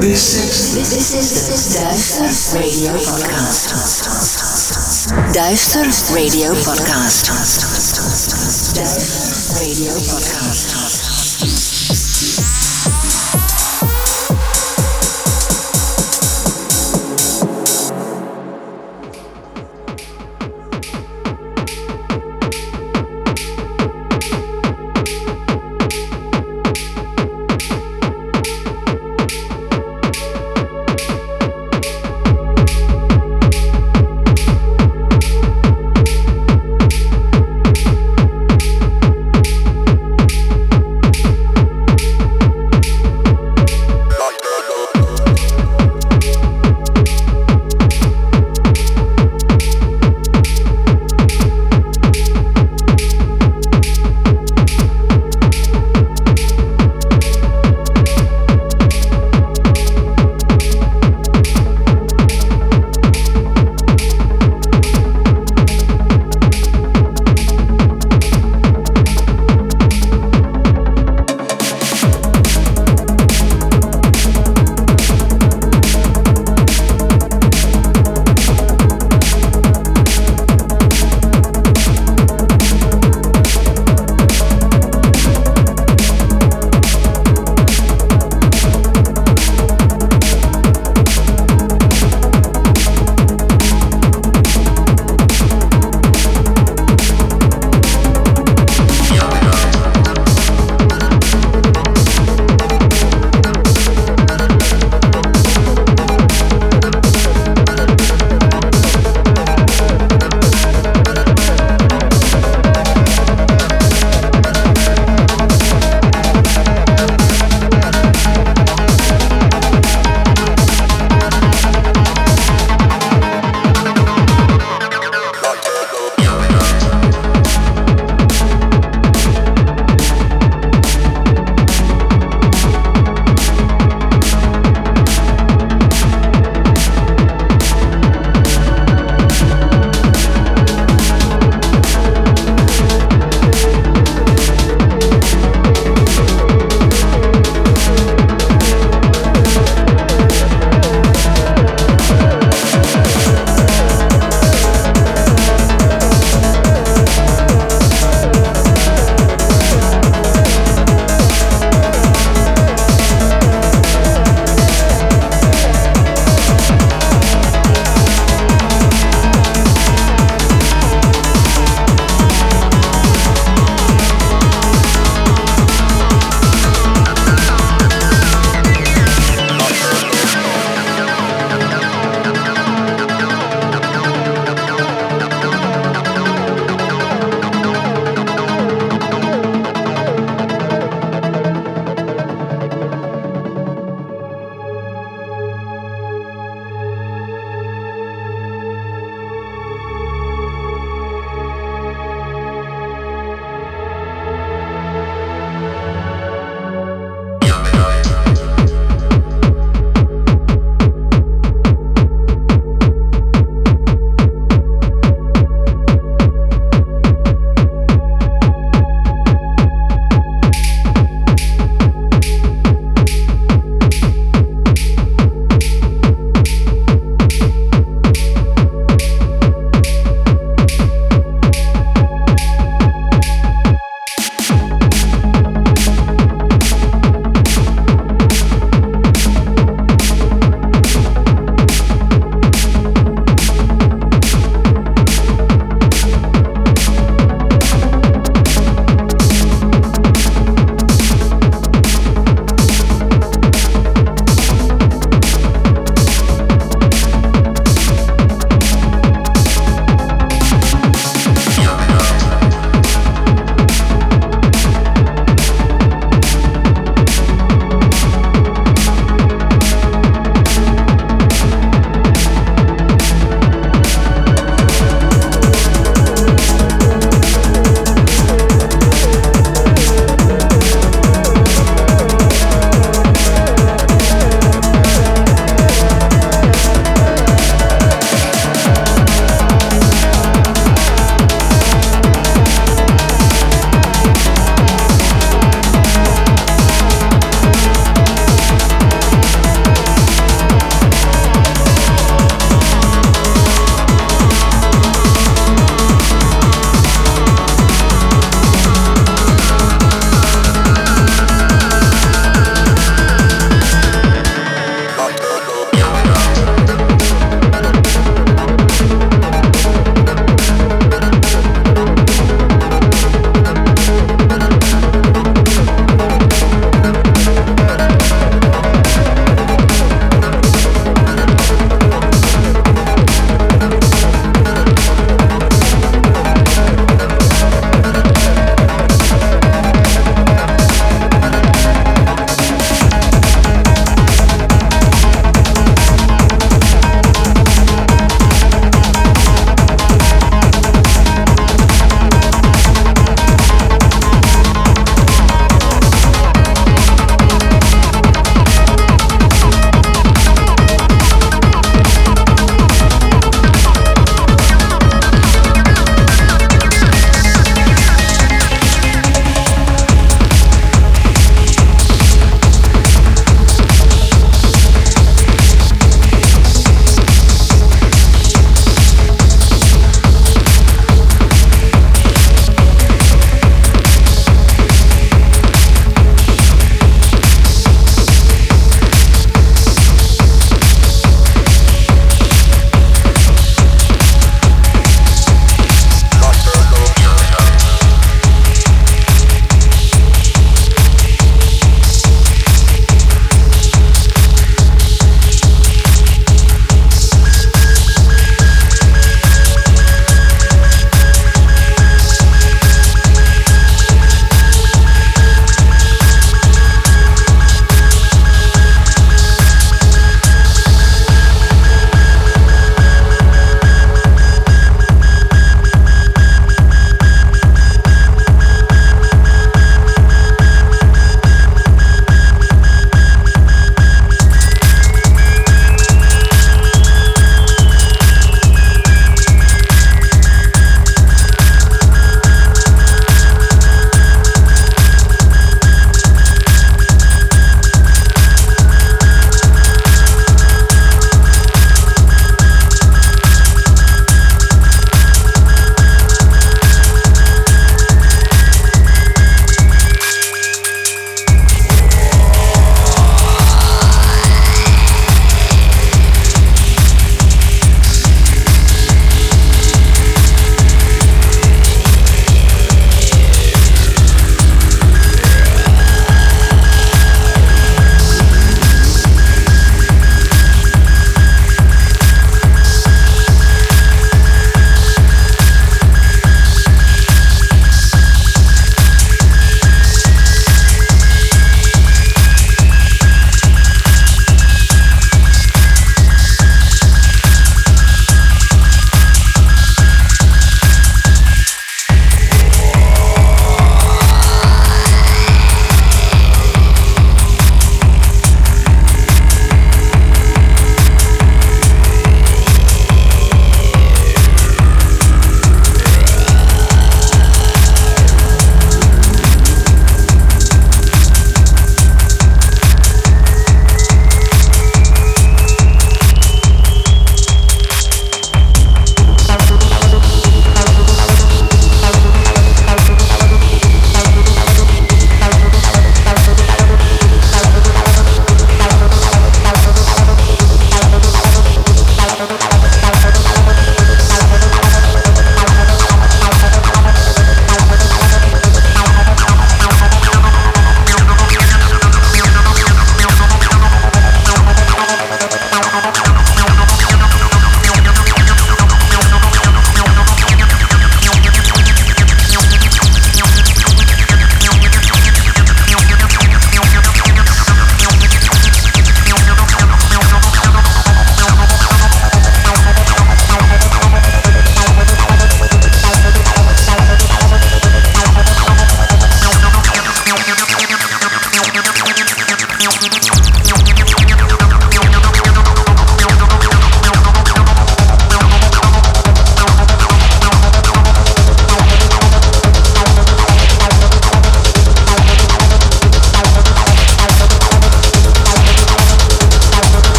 This is the Duister Radio Podcast. Duister Radio Podcast. Duister Radio Podcast.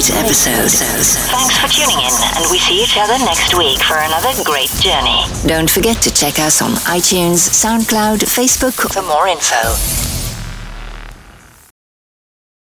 Great episode. Thanks for tuning in, and we see each other next week for another great journey. Don't forget to check us on iTunes, SoundCloud, Facebook For more info,